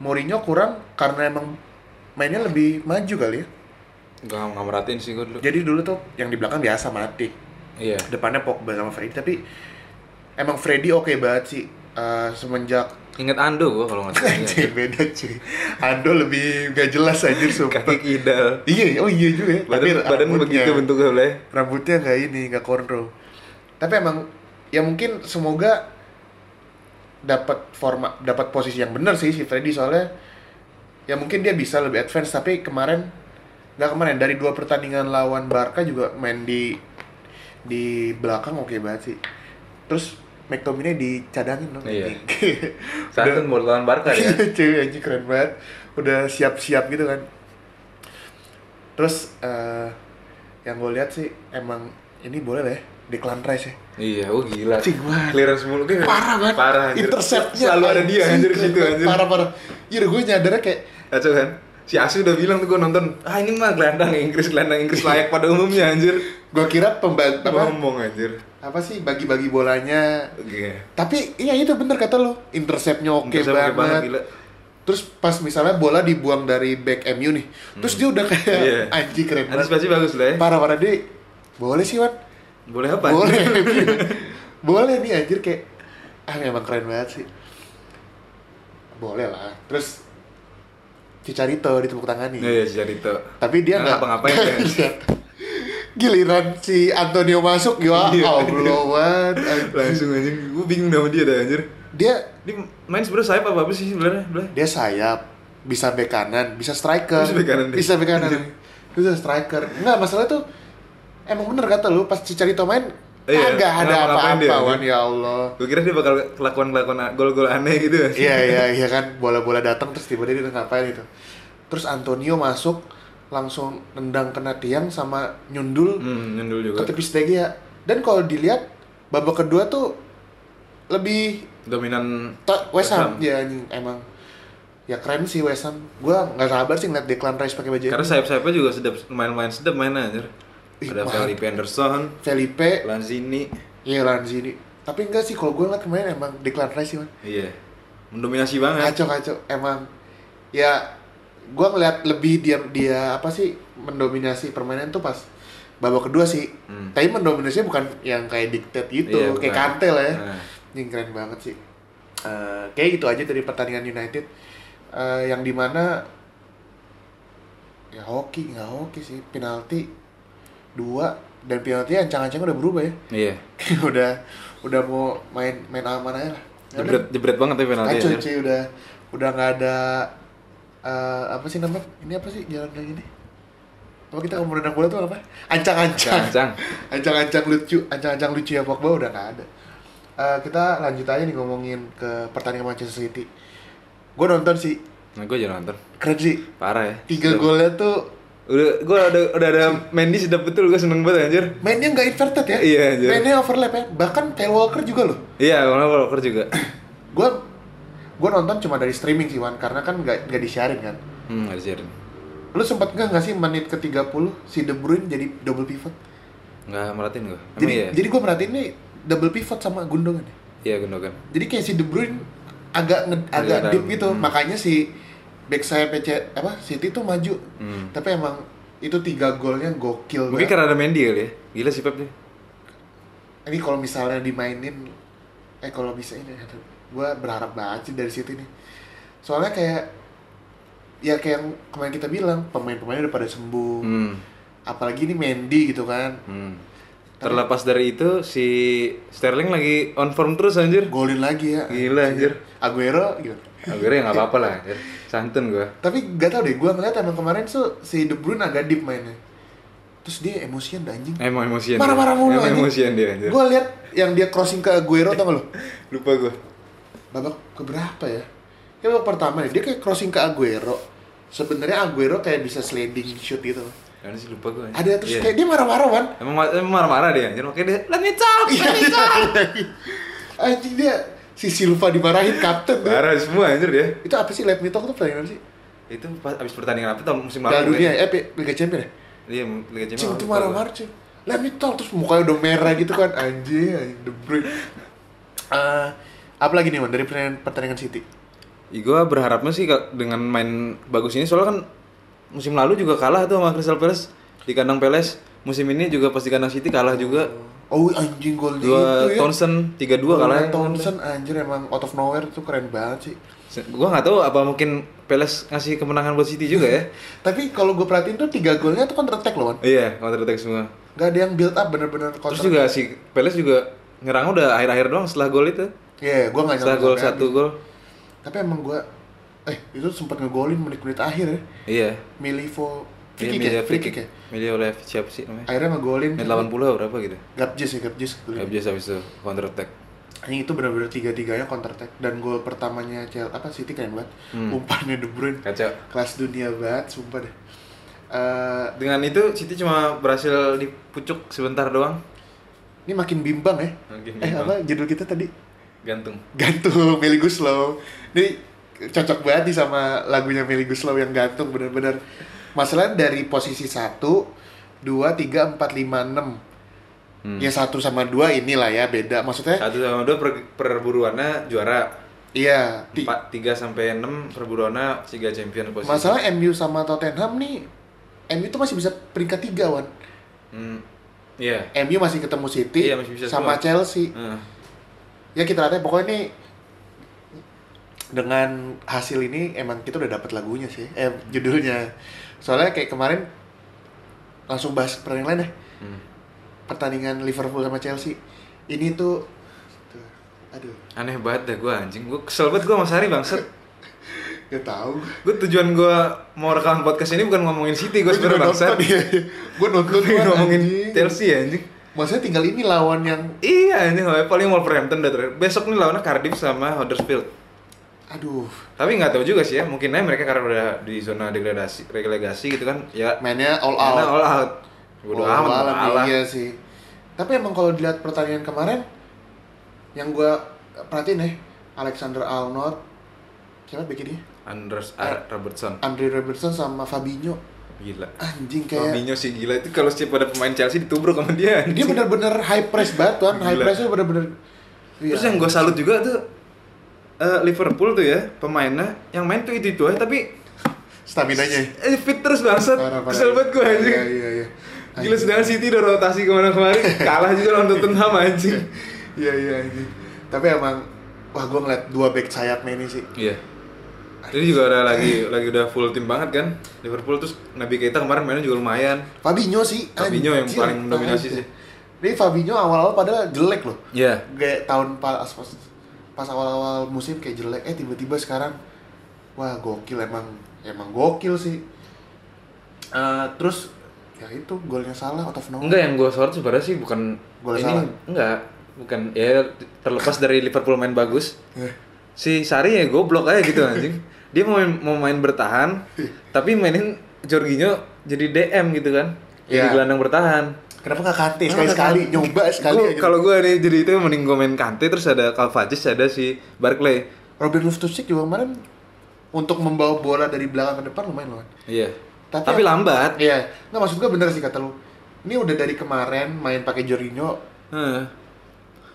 Speaker 1: Mourinho kurang karena emang mainnya lebih maju kali ya.
Speaker 2: Gak, gak merhatiin sih gue dulu.
Speaker 1: Jadi dulu tuh yang di belakang biasa Matic
Speaker 2: Iya.
Speaker 1: depannya Pogba sama Freddy tapi emang Freddy oke banget sih Eh, semenjak
Speaker 2: Ingat Ando gue kalau nggak salah.
Speaker 1: Anjir, beda cuy Ando lebih gak jelas anjir sumpah
Speaker 2: Kaki kidal.
Speaker 1: iya oh iya juga ya.
Speaker 2: Badan, badan
Speaker 1: rambutnya-
Speaker 2: begitu bentuknya boleh.
Speaker 1: rambutnya gak ini gak cornrow tapi emang ya mungkin semoga dapat format dapat posisi yang benar sih si Freddy soalnya ya mungkin dia bisa lebih advance tapi kemarin nggak kemarin dari dua pertandingan lawan Barca juga main di di belakang oke banget sih terus McTominay dicadangin dong
Speaker 2: Iya. Santun buat lawan Barca ya.
Speaker 1: Cuy anjing keren banget udah siap-siap gitu kan terus eh yang gue lihat sih emang ini boleh lah ya Declan Rice ya
Speaker 2: Iya, oh gila.
Speaker 1: Cing banget.
Speaker 2: Clearance mulu kayak
Speaker 1: parah kan
Speaker 2: Parah. anjir.
Speaker 1: interceptnya
Speaker 2: selalu ada dia anjir di situ
Speaker 1: banget.
Speaker 2: anjir.
Speaker 1: parah parah iya gue nyadarnya kayak
Speaker 2: Kacau kan? Si Asu udah bilang tuh gue nonton, ah ini mah gelandang Inggris, gelandang Inggris layak pada umumnya anjir.
Speaker 1: gue kira pembantu
Speaker 2: Ngomong anjir.
Speaker 1: apa sih bagi-bagi bolanya
Speaker 2: Oke.
Speaker 1: tapi iya itu bener kata lo interceptnya oke
Speaker 2: Intercept
Speaker 1: banget,
Speaker 2: gila.
Speaker 1: terus pas misalnya bola dibuang dari back MU nih terus dia udah kayak
Speaker 2: Iya.
Speaker 1: anjing keren banget
Speaker 2: Antisipasi bagus lah ya.
Speaker 1: parah parah deh boleh sih Wan
Speaker 2: Boleh apa?
Speaker 1: boleh boleh nih anjir kayak ah memang keren banget sih boleh lah terus Cicarito ditepuk tangan nih
Speaker 2: Iya, si Jarito.
Speaker 1: tapi dia nggak
Speaker 2: Nggak ngapa-ngapain dia.
Speaker 1: giliran si Antonio masuk ya
Speaker 2: Iya.
Speaker 1: Allah Wan anjing.
Speaker 2: Langsung anjing, gue bingung sama dia dah anjir.
Speaker 1: dia
Speaker 2: Dia main sebenarnya sayap apa apa sih sebenarnya?
Speaker 1: Dia sayap bisa bek kanan bisa striker
Speaker 2: Bisa bek kanan
Speaker 1: bisa bek kanan bisa striker nggak masalah tuh emang bener kata lu pas Cicarito main
Speaker 2: Iya,
Speaker 1: nggak ada apa-apa Wan ya Allah.
Speaker 2: Gue kira dia bakal kelakuan-kelakuan gol-gol aneh gitu ya.
Speaker 1: iya iya iya kan bola-bola datang terus tiba-tiba dia ngapain itu. Terus Antonio masuk langsung nendang kena tiang sama nyundul
Speaker 2: Hmm, nyundul
Speaker 1: ke
Speaker 2: juga.
Speaker 1: tepi ya. Dan kalau dilihat babak kedua tuh lebih
Speaker 2: Dominan
Speaker 1: West Ham. Ya emang. Ya keren sih West Ham. Gua nggak sabar sih ngeliat Declan Rice pakai baju
Speaker 2: Karena sayap-sayapnya juga sedap, lumayan-lumayan sedap mainnya anjir. Ada. Felipe Anderson,
Speaker 1: Felipe
Speaker 2: Lanzini.
Speaker 1: iya Lanzini tapi enggak sih kalau gue ngeliat kemarin emang Declan Rice sih man
Speaker 2: Iya. Mendominasi banget.
Speaker 1: kacau kacau emang ya gua ngeliat lebih dia dia apa sih mendominasi permainan tuh pas babak kedua sih
Speaker 2: Hmm.
Speaker 1: tapi mendominasinya bukan yang kayak dictate gitu
Speaker 2: Iya,
Speaker 1: kayak kantel ya
Speaker 2: Nah.
Speaker 1: ini keren banget sih Eh, kayak gitu aja dari pertandingan United Eh, yang di mana ya hoki nggak hoki sih penalti dua dan penalti ancang-ancang udah berubah ya.
Speaker 2: Iya.
Speaker 1: udah udah mau main main aman aja lah. Ya
Speaker 2: Jebret, jebret banget ya penalti
Speaker 1: kacau
Speaker 2: anjir.
Speaker 1: cuy udah udah nggak ada eh, apa sih namanya? Ini apa sih jalan kayak gini? Apa kita ngomongin tentang bola tuh apa? Ancang-ancang.
Speaker 2: Ancang.
Speaker 1: ancang-ancang lucu ancang-ancang lucu ya Pogba udah nggak ada. Eh, kita lanjut aja nih ngomongin ke pertandingan Manchester City. Gue nonton sih.
Speaker 2: Nah, gue jangan nonton.
Speaker 1: keren sih.
Speaker 2: Parah ya.
Speaker 1: tiga golnya tuh
Speaker 2: Udah gua udah udah ada Mendy sedap betul gua seneng banget anjir.
Speaker 1: Mainnya nggak inverted ya?
Speaker 2: Iya, anjir.
Speaker 1: Mainnya overlap ya. Bahkan Kyle Walker juga loh.
Speaker 2: Iya, Conor Walker juga.
Speaker 1: Gue gue nonton cuma dari streaming sih Wan, karena kan nggak nggak disiarin kan.
Speaker 2: Hmm, ada Jaren.
Speaker 1: Lu sempet nggak nggak sih menit ke 30 si De Bruyne jadi double pivot?
Speaker 2: Nggak merhatiin gua. Emang
Speaker 1: Jadi
Speaker 2: iya?
Speaker 1: jadi gue merhatiin nih double pivot sama Gundogan. ya.
Speaker 2: Iya, Gundogan.
Speaker 1: Jadi kayak si De Bruyne agak nge- agak
Speaker 2: dalam.
Speaker 1: deep gitu.
Speaker 2: Hmm.
Speaker 1: Makanya si back saya PC apa City tuh maju.
Speaker 2: Hmm.
Speaker 1: Tapi emang itu tiga golnya gokil
Speaker 2: Mungkin karena ada Mendy kali ya. Gila sih Pep nih.
Speaker 1: Ini kalau misalnya dimainin eh kalau bisa ini gue berharap banget sih dari City nih. Soalnya kayak ya kayak yang kemarin kita bilang pemain-pemainnya udah pada sembuh.
Speaker 2: Hmm.
Speaker 1: Apalagi ini Mendy gitu kan.
Speaker 2: Hmm. Terlepas dari itu si Sterling lagi on form terus anjir.
Speaker 1: Golin lagi ya.
Speaker 2: Gila anjir.
Speaker 1: Aguero gitu.
Speaker 2: Akhirnya ya nggak apa-apa lah anjir. Santun gua.
Speaker 1: Tapi gak tau deh, gue ngeliat emang kemarin tuh si De Bruyne agak deep mainnya. Terus dia emosian dah, anjing.
Speaker 2: Emang emosian.
Speaker 1: Marah-marah mulu
Speaker 2: Emang
Speaker 1: anjing.
Speaker 2: emosian dia anjir.
Speaker 1: Gue liat yang dia crossing ke Aguero tau gak lo?
Speaker 2: Lupa gua.
Speaker 1: Babak keberapa ya? Kayak babak pertama nih, dia kayak crossing ke Aguero. Sebenarnya Aguero kayak bisa sliding shoot gitu.
Speaker 2: Karena sih lupa anjir.
Speaker 1: Ada terus
Speaker 2: Iya.
Speaker 1: kayak dia marah-marah kan?
Speaker 2: Emang, ma- emang marah-marah dia anjir. Makanya dia let me talk, let me talk.
Speaker 1: Anjing dia si Silva dimarahin kapten tuh.
Speaker 2: Marah semua anjir dia.
Speaker 1: Itu apa sih Let Me Talk tuh pertandingan sih?
Speaker 2: Itu pas abis pertandingan apa tahun musim
Speaker 1: Piala
Speaker 2: lalu
Speaker 1: Dunia,
Speaker 2: kan?
Speaker 1: eh Liga Champions ya?
Speaker 2: Iya, Liga
Speaker 1: Cing
Speaker 2: Champions.
Speaker 1: itu marah-marah cuy Let me talk terus mukanya udah merah gitu kan anjing anjing De Bruyne Eh, apa lagi nih man dari pertandingan, pertandingan City
Speaker 2: gua. Gue berharapnya sih dengan main bagus ini soalnya kan musim lalu juga kalah tuh sama Crystal Palace di kandang Palace. Musim ini juga pas di kandang City kalah juga.
Speaker 1: oh anjing golnya
Speaker 2: Dua
Speaker 1: itu ya
Speaker 2: Townsend 3-2 kalah.
Speaker 1: Golnya Townsend anjir emang out of nowhere tuh keren banget sih
Speaker 2: Gua nggak tahu apa mungkin Palace ngasih kemenangan buat City juga ya.
Speaker 1: tapi kalau gue perhatiin tuh tiga golnya tuh counter attack loh
Speaker 2: iya, counter attack semua.
Speaker 1: gak ada yang build up bener-bener counter
Speaker 2: Terus juga si Palace juga nyerang udah akhir-akhir doang setelah gol itu.
Speaker 1: Iya, gue gak
Speaker 2: Setelah gol satu gol.
Speaker 1: Tapi emang gue, eh itu sempat ngegolin menit-menit akhir ya.
Speaker 2: Iya.
Speaker 1: Milivo, Free kick ya, free kick ya.
Speaker 2: Media oleh siapa sih namanya?
Speaker 1: Akhirnya ngegolin.
Speaker 2: Menit 80 berapa gitu.
Speaker 1: Gapjes ya, Gapjes.
Speaker 2: Habis habis itu counter attack.
Speaker 1: Ini itu benar-benar tiga-tiganya counter attack dan gol pertamanya Chelsea apa City keren banget.
Speaker 2: Hmm.
Speaker 1: Umpannya De Bruyne
Speaker 2: Kacau.
Speaker 1: kelas dunia banget, sumpah deh. Eh,
Speaker 2: Dengan itu City cuma berhasil dipucuk sebentar doang.
Speaker 1: ini makin bimbang ya.
Speaker 2: Makin
Speaker 1: Eh
Speaker 2: bimbang.
Speaker 1: apa judul kita tadi?
Speaker 2: Gantung.
Speaker 1: Gantung Meli Guslow. Ini cocok banget nih sama lagunya Meli Guslow yang gantung bener-bener. Masalah dari posisi 1, 2, 3, 4, 5, 6.
Speaker 2: Hmm.
Speaker 1: Ya satu sama dua inilah ya beda. Maksudnya
Speaker 2: Satu sama dua per, perburuannya juara.
Speaker 1: iya.
Speaker 2: Empat, tiga sampai enam perburuannya tiga champion posisi.
Speaker 1: masalah MU sama Tottenham nih. MU tuh masih bisa peringkat 3 wan.
Speaker 2: Hmm. Iya.
Speaker 1: MU masih ketemu City
Speaker 2: Iya, masih bisa
Speaker 1: sama
Speaker 2: semua.
Speaker 1: Chelsea.
Speaker 2: Heeh.
Speaker 1: Ya kita lihat pokoknya nih dengan hasil ini emang kita udah dapat lagunya sih, eh judulnya. Soalnya kayak kemarin langsung bahas pertandingan lain deh.
Speaker 2: Hmm.
Speaker 1: Pertandingan Liverpool sama Chelsea. Ini tuh, tuh aduh,
Speaker 2: Aneh banget dah gue anjing. Gue kesel banget gue sama Sari bangset.
Speaker 1: gak tahu.
Speaker 2: Gue tujuan gue mau rekaman podcast ini bukan ngomongin City, gue sebenarnya bangsat.
Speaker 1: Iya, gue nonton
Speaker 2: Gue ngomongin
Speaker 1: anjing.
Speaker 2: Chelsea anjing.
Speaker 1: Maksudnya tinggal ini lawan yang,
Speaker 2: Iya anjing, paling Wolverhampton udah terakhir. Besok nih lawannya Cardiff sama Huddersfield.
Speaker 1: Aduh,
Speaker 2: Tapi nggak tahu juga sih ya, mungkin aja mereka karena udah di zona degradasi, relegasi gitu kan, ya
Speaker 1: mainnya all out.
Speaker 2: all out.
Speaker 1: Oh,
Speaker 2: Bodo amat mau
Speaker 1: alam,
Speaker 2: kalah.
Speaker 1: Iya sih. Tapi emang kalau dilihat pertandingan kemarin, yang gua perhatiin nih, Alexander Arnold, siapa bikin dia?
Speaker 2: Anders R. Robertson.
Speaker 1: Andre Robertson sama Fabinho.
Speaker 2: Gila.
Speaker 1: Anjing kayak
Speaker 2: Fabinho sih gila itu kalau setiap ada pemain Chelsea ditubruk sama dia.
Speaker 1: dia
Speaker 2: anjing.
Speaker 1: bener-bener high press banget tuan, high pressnya bener-bener.
Speaker 2: Terus
Speaker 1: Iya.
Speaker 2: yang gue salut juga tuh eh, Liverpool tuh ya pemainnya yang main tuh itu itu aja tapi
Speaker 1: stamina nya.
Speaker 2: eh, fit terus bangsat. Kesel banget gue anjing.
Speaker 1: Iya iya iya.
Speaker 2: Gila sedangkan City udah rotasi ke mana kemarin kalah juga lawan Tottenham anjing.
Speaker 1: Iya iya anjing. Tapi emang wah gua ngeliat dua back sayapnya ini sih.
Speaker 2: Iya. Ini juga udah lagi lagi udah full tim banget kan Liverpool terus Nabi Keita kemarin mainnya juga lumayan.
Speaker 1: Fabinho sih.
Speaker 2: Fabinho yang paling mendominasi sih.
Speaker 1: Ini Fabinho awal-awal padahal jelek loh.
Speaker 2: Iya.
Speaker 1: Kayak tahun pas pas, pas awal-awal musim kayak jelek. Eh tiba-tiba sekarang wah gokil emang emang gokil sih. Eh, terus ya itu golnya salah out of nowhere.
Speaker 2: Enggak yang gue sorot sebenarnya sih bukan
Speaker 1: Gol
Speaker 2: ini
Speaker 1: salah.
Speaker 2: enggak bukan ya terlepas dari Liverpool main bagus
Speaker 1: Eh,
Speaker 2: si Sari ya goblok aja gitu anjing dia mau main, mau main bertahan tapi mainin Jorginho jadi DM gitu kan. Jadi
Speaker 1: Iya.
Speaker 2: gelandang bertahan.
Speaker 1: Kenapa nggak Kante sekali-sekali nyoba sekali
Speaker 2: Gua-
Speaker 1: aja.
Speaker 2: Kalau gue nih jadi itu mending gue main Kante terus ada Kalvajis ada si Barclay.
Speaker 1: Robert Loftus-Cheek juga kemarin untuk membawa bola dari belakang ke depan lumayan loh.
Speaker 2: Iya.
Speaker 1: Tapi-
Speaker 2: Tapi, lambat.
Speaker 1: Iya, nggak maksud gue bener sih kata lu. Ini udah dari kemarin main pakai Jorginho.
Speaker 2: Heeh.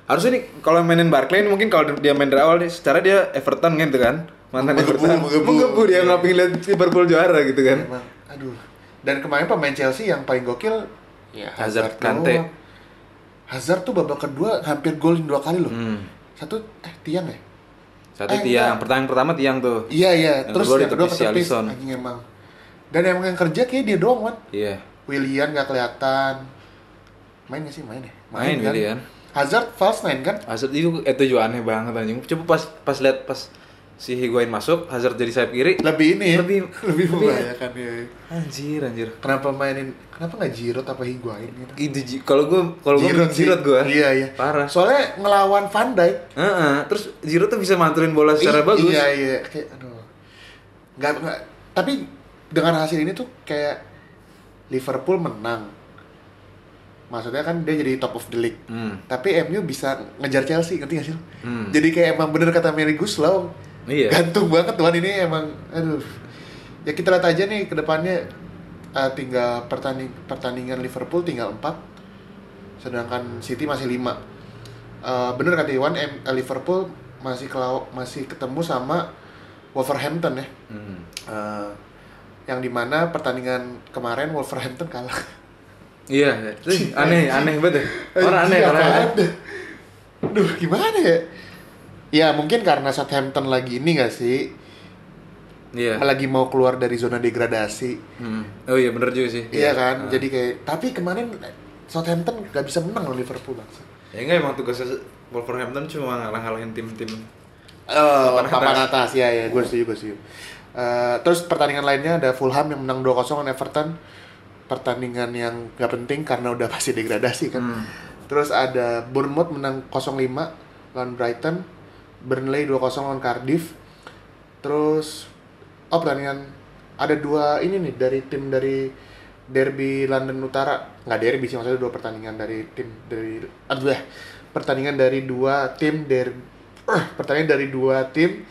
Speaker 2: Harusnya nih kalau mainin Barclay ini mungkin kalau dia main dari awal nih secara dia Everton kan gitu kan. Mantan Everton.
Speaker 1: menggebu.
Speaker 2: Menggebu dia nggak pengen lihat Liverpool juara gitu kan.
Speaker 1: Emang, aduh. Dan kemarin pemain Chelsea yang paling gokil ya
Speaker 2: Hazard,
Speaker 1: doang.
Speaker 2: Kante.
Speaker 1: Hazard tuh babak kedua hampir golin dua kali loh.
Speaker 2: Hmm.
Speaker 1: Satu eh tiang ya?
Speaker 2: Satu
Speaker 1: Eh,
Speaker 2: tiang,
Speaker 1: enggak.
Speaker 2: pertandingan pertama tiang tuh.
Speaker 1: Iya iya.
Speaker 2: Yang
Speaker 1: Terus
Speaker 2: kedua
Speaker 1: yang kedua ketepis anjing emang. Dan emang yang kerja kayak dia doang kan.
Speaker 2: Iya.
Speaker 1: Willian nggak kelihatan. Main gak sih main ya?
Speaker 2: Main
Speaker 1: kan?
Speaker 2: Willian.
Speaker 1: Hazard false nine kan?
Speaker 2: Hazard itu itu juga aneh banget anjing. Coba pas pas lihat pas si Higuain masuk, Hazard jadi sayap kiri.
Speaker 1: Lebih ini.
Speaker 2: Lebih-
Speaker 1: lebih membahayakan ya.
Speaker 2: Anjir, anjir.
Speaker 1: Kenapa mainin? Kenapa nggak Giroud apa Higuain gitu?
Speaker 2: Itu kalau gua kalau gua
Speaker 1: Giroud
Speaker 2: gua.
Speaker 1: Iya iya.
Speaker 2: Parah.
Speaker 1: Soalnya ngelawan Van Dijk.
Speaker 2: Heeh, terus Giroud tuh bisa mantulin bola secara
Speaker 1: Ih,
Speaker 2: bagus.
Speaker 1: Iya iya. Kayak aduh. Nggak nggak. Tapi dengan hasil ini tuh kayak Liverpool menang. Maksudnya kan dia jadi top of the league.
Speaker 2: Hmm.
Speaker 1: Tapi MU bisa ngejar Chelsea, ngerti gak sih?
Speaker 2: Hmm.
Speaker 1: Jadi kayak emang bener kata Mary Guslow.
Speaker 2: Iya.
Speaker 1: Gantung banget tuan ini emang aduh. Ya kita lihat aja nih ke depannya eh, tinggal pertanding pertandingan Liverpool tinggal 4 sedangkan City masih 5. Eh, bener kata Iwan M- eh, Liverpool masih kelau masih ketemu sama Wolverhampton ya.
Speaker 2: Hmm.
Speaker 1: Eh, yang di mana pertandingan kemarin Wolverhampton kalah.
Speaker 2: Iya, aneh, aneh banget. ya. Orang aneh,
Speaker 1: Anjing,
Speaker 2: orang aneh.
Speaker 1: Duh, gimana ya? Ya mungkin karena Southampton lagi ini gak sih?
Speaker 2: Iya.
Speaker 1: Lagi mau keluar dari zona degradasi.
Speaker 2: Hmm. Oh iya bener juga sih.
Speaker 1: Iya kan?
Speaker 2: Ah.
Speaker 1: Jadi kayak tapi kemarin Southampton gak bisa menang lawan Liverpool bang.
Speaker 2: Ya enggak emang tugas Wolverhampton cuma ngalah-ngalahin tim-tim
Speaker 1: Oh,
Speaker 2: Papan
Speaker 1: papan
Speaker 2: atas.
Speaker 1: atas. Ya ya, gue setuju, gue setuju. Eh, terus pertandingan lainnya ada Fulham yang menang 2-0 lawan Everton. Pertandingan yang gak penting karena udah pasti degradasi kan.
Speaker 2: Hmm.
Speaker 1: Terus ada Bournemouth menang 0-5 lawan Brighton. Burnley 2-0 lawan Cardiff. Terus oh pertandingan ada dua ini nih dari tim dari Derby London Utara. Nggak derby sih maksudnya dua pertandingan dari tim dari aduh ya. Pertandingan dari dua tim der eh, pertandingan dari dua tim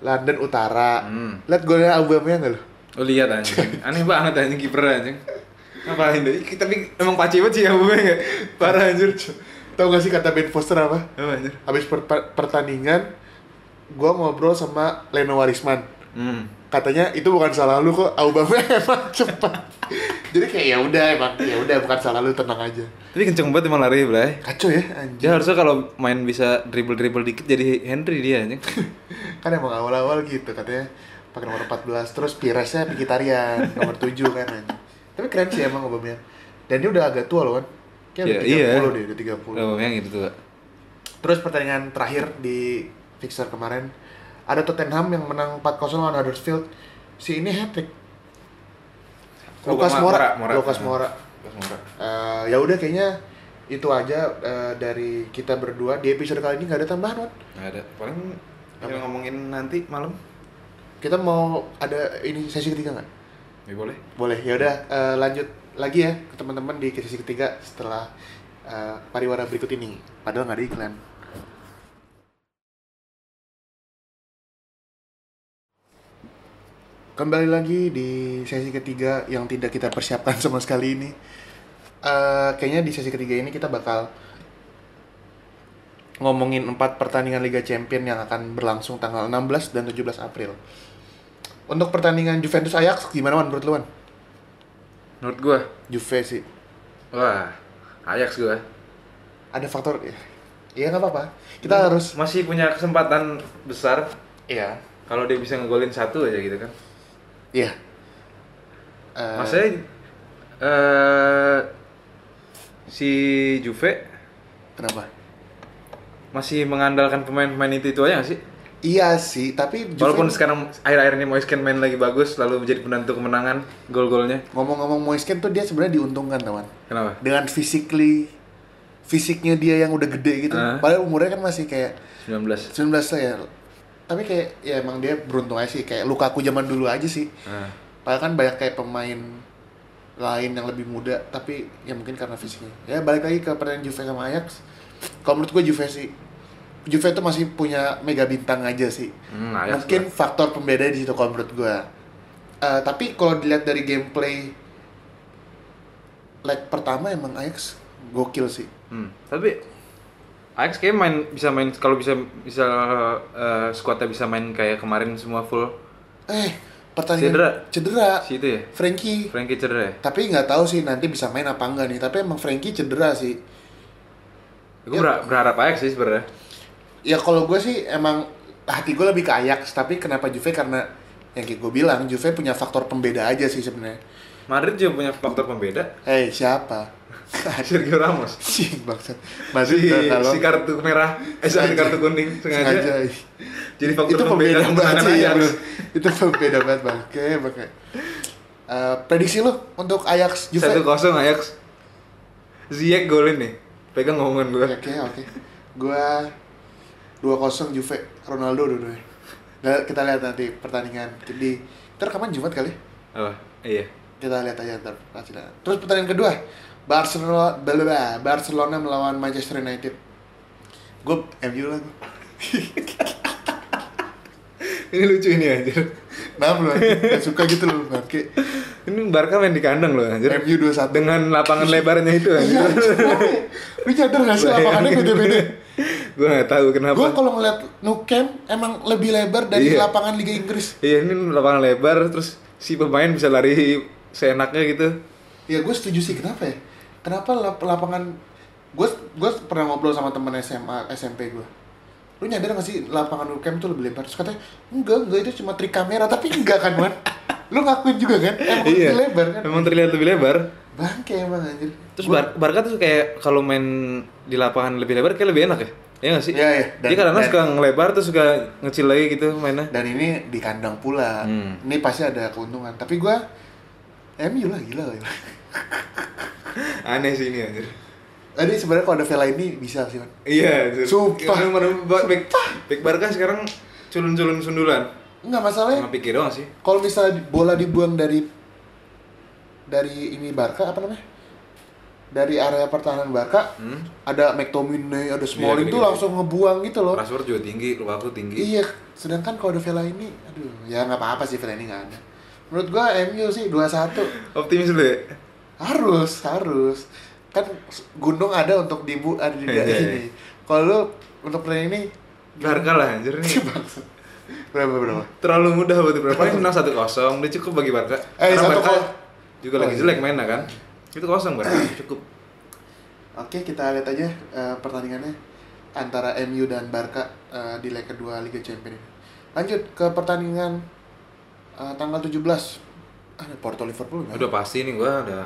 Speaker 1: London Utara.
Speaker 2: Hmm.
Speaker 1: Lihat golnya Aubameyang nggak lo?
Speaker 2: Oh lihat anjing. Aneh banget anjing kiper anjing. Ngapain deh? Tapi emang paci banget sih ya enggak. Parah anjir.
Speaker 1: Tahu gak sih kata Ben Foster apa?
Speaker 2: Apa anjir?
Speaker 1: Habis per- per- pertandingan, gua ngobrol sama Leno Warisman.
Speaker 2: Hmm.
Speaker 1: Katanya itu bukan salah lu kok, Aubameyang emang cepat. Jadi kayak ya udah emang ya udah bukan salah lu tenang aja.
Speaker 2: Tapi kenceng banget emang lari Blay.
Speaker 1: Kacau ya anjing.
Speaker 2: Dia harusnya kalau main bisa dribble-dribble dikit jadi Henry dia anjing.
Speaker 1: kan emang awal-awal gitu katanya pakai nomor 14 terus Piresnya Mkhitaryan nomor 7 kan anjing. Tapi keren sih emang Aubameyang. Dan dia udah agak tua loh kan. Kayak udah
Speaker 2: Iya,
Speaker 1: 30
Speaker 2: iya.
Speaker 1: deh, udah 30.
Speaker 2: Oh, yang gitu tuh.
Speaker 1: Terus pertandingan terakhir di fixture kemarin ada Tottenham yang menang 4-0 lawan Huddersfield. Si ini hat trick. Lukas
Speaker 2: Oh.
Speaker 1: Lukas Moura.
Speaker 2: Lukas Moura.
Speaker 1: Eh, ya udah kayaknya itu aja eh, dari kita berdua di episode kali ini nggak ada tambahan Wan.
Speaker 2: Nggak ada. Paling kita ngomongin nanti malam.
Speaker 1: Kita mau ada ini sesi ketiga nggak?
Speaker 2: Ya boleh.
Speaker 1: Boleh. Ya udah eh, lanjut lagi ya ke teman-teman di sesi ketiga setelah eh, pariwara berikut ini. Padahal nggak ada iklan. Kembali lagi di sesi ketiga yang tidak kita persiapkan sama sekali ini. Eh, kayaknya di sesi ketiga ini kita bakal ngomongin empat pertandingan Liga Champion yang akan berlangsung tanggal 16 dan 17 April. Untuk pertandingan Juventus Ajax gimana Wan menurut lu Wan?
Speaker 2: Menurut gua,
Speaker 1: Juve sih.
Speaker 2: wah, Ajax gua.
Speaker 1: Ada faktor ya. Iya nggak apa-apa. Kita harus
Speaker 2: masih punya kesempatan besar
Speaker 1: Iya.
Speaker 2: kalau dia bisa ngegolin satu aja gitu kan.
Speaker 1: Iya. Eh,
Speaker 2: Maksudnya eh si Juve
Speaker 1: kenapa?
Speaker 2: masih mengandalkan pemain-pemain itu itu aja gak sih?
Speaker 1: Iya sih, tapi Juve-
Speaker 2: Walaupun sekarang akhir-akhir ini Moisken main lagi bagus, lalu menjadi penentu kemenangan gol-golnya.
Speaker 1: ngomong-ngomong Moisken tuh dia sebenarnya diuntungkan teman.
Speaker 2: Kenapa?
Speaker 1: Dengan physically fisiknya dia yang udah gede gitu.
Speaker 2: Ah.
Speaker 1: Padahal umurnya kan masih kayak
Speaker 2: 19.
Speaker 1: 19 lah ya. Tapi kayak ya emang dia beruntung aja sih kayak Lukaku zaman dulu aja sih.
Speaker 2: Nah,
Speaker 1: Padahal kan banyak kayak pemain lain yang lebih muda tapi ya mungkin karena fisiknya. Ya balik lagi ke pertandingan Juve sama Ajax. Kalau menurut gue Juve sih Juve itu masih punya mega bintang aja sih.
Speaker 2: Hmm,
Speaker 1: mungkin faktor pembeda di situ kalau menurut gue. Eh, tapi kalau dilihat dari gameplay leg pertama emang Ajax gokil sih.
Speaker 2: Hmm, tapi Ajax kayak main bisa main kalau bisa bisa eh, squadnya bisa main kayak kemarin semua full
Speaker 1: Eh, pertandingan
Speaker 2: Cedera.
Speaker 1: Cedera.
Speaker 2: si itu ya.
Speaker 1: Frankie.
Speaker 2: Frankie cedera ya?
Speaker 1: Tapi nggak tahu sih nanti bisa main apa enggak nih. Tapi emang Frankie cedera sih.
Speaker 2: Gue berharap Ajax sih sebenarnya
Speaker 1: ya kalau gue sih emang hati gue lebih ke Ajax tapi kenapa Juve karena yang kayak gue bilang Juve punya faktor pembeda aja sih sebenarnya
Speaker 2: Madrid juga punya faktor pembeda
Speaker 1: eh hey, siapa
Speaker 2: Sergio Ramos
Speaker 1: si maksud
Speaker 2: masih
Speaker 1: si, kalau...
Speaker 2: si kartu merah eh si kartu kuning sengaja,
Speaker 1: sengaja.
Speaker 2: jadi faktor
Speaker 1: itu
Speaker 2: pembeda,
Speaker 1: pembeda banget sih ya, itu pembeda banget bang oke oke Uh, prediksi lu untuk Ajax Juve?
Speaker 2: Satu kosong Ajax. Ziyech golin nih. Pegang ngomongan gue.
Speaker 1: Oke, okay, oke. Okay. Gue 2-0 Juve Ronaldo dulu nah, kita lihat nanti pertandingan. Jadi ntar kapan? Jumat kali?
Speaker 2: Oh iya.
Speaker 1: Kita lihat aja ntar. Hasilnya terus pertandingan kedua Barcelona Belba Barcelona melawan Manchester United. Gue MU lah
Speaker 2: ini lucu ini
Speaker 1: aja Kenapa loh Gak suka gitu loh bangke
Speaker 2: Ini Barca main di kandang loh anjir.
Speaker 1: MU 21
Speaker 2: Dengan lapangan lebarnya itu anjir.
Speaker 1: Iya, Lu nyadar gak sih lapangannya gede-gede
Speaker 2: gue gak tahu kenapa.
Speaker 1: Gue kalau ngeliat Camp emang lebih lebar dari
Speaker 2: Iya.
Speaker 1: lapangan Liga Inggris.
Speaker 2: Iya ini lapangan lebar terus si pemain bisa lari seenaknya gitu.
Speaker 1: Ya gue setuju sih kenapa ya? Kenapa lap- lapangan gue gue pernah ngobrol sama temen SMA SMP gue. Lu nyadar gak sih lapangan Camp tuh lebih lebar? Terus katanya enggak enggak itu cuma trik kamera tapi enggak kan man? Lu ngakuin juga kan? Emang
Speaker 2: iya.
Speaker 1: lebih lebar kan?
Speaker 2: Memang terlihat lebih lebar.
Speaker 1: Bangke emang anjir.
Speaker 2: Terus
Speaker 1: Gua-
Speaker 2: Bar Barca tuh kayak kalau main di lapangan lebih lebar kayak lebih enak ya? Iya gak sih?
Speaker 1: Iya, iya. Dan-
Speaker 2: Dia kadang-kadang
Speaker 1: dan-
Speaker 2: suka ngelebar terus suka ngecil lagi gitu mainnya.
Speaker 1: dan ini di kandang pula
Speaker 2: Hmm.
Speaker 1: ini pasti ada keuntungan tapi gua MU lah gila gila
Speaker 2: Aneh sih ini anjir.
Speaker 1: tadi sebenarnya kalau ada Vela ini bisa sih man
Speaker 2: Iya, anjir.
Speaker 1: Sumpah.
Speaker 2: Back, back Barca sekarang culun-culun sundulan.
Speaker 1: nggak masalahnya
Speaker 2: Cuma pikir doang sih.
Speaker 1: kalau misalnya bola dibuang dari dari ini Barca apa namanya dari area pertahanan Barca
Speaker 2: Hmm?
Speaker 1: ada McTominay ada Smalling
Speaker 2: Iya,
Speaker 1: tuh langsung ngebuang gitu loh
Speaker 2: Rashford juga tinggi, Lukaku tinggi.
Speaker 1: iya sedangkan kalau ada Vela ini aduh ya nggak apa-apa sih Vela ini nggak ada menurut gua MU sih 2-1
Speaker 2: Optimis lu ya?
Speaker 1: harus harus kan gunung ada untuk dibu ada di
Speaker 2: Iya,
Speaker 1: daerah
Speaker 2: iya.
Speaker 1: ini kalau lu untuk pertandingan ini
Speaker 2: Barca lah anjir nih.
Speaker 1: Berapa berapa
Speaker 2: Terlalu mudah buat berapa Paling menang 1-0, udah cukup bagi Barca.
Speaker 1: Eh,
Speaker 2: Karena
Speaker 1: satu
Speaker 2: Barca
Speaker 1: kos-
Speaker 2: juga
Speaker 1: Oh,
Speaker 2: lagi
Speaker 1: iya.
Speaker 2: jelek mainnya kan. Itu kosong Barca, cukup.
Speaker 1: oke kita lihat aja eh, pertandingannya antara MU dan Barca eh, di leg kedua Liga Champions lanjut ke pertandingan eh, tanggal 17 ada Porto Liverpool nggak?
Speaker 2: Udah pasti nih gua udah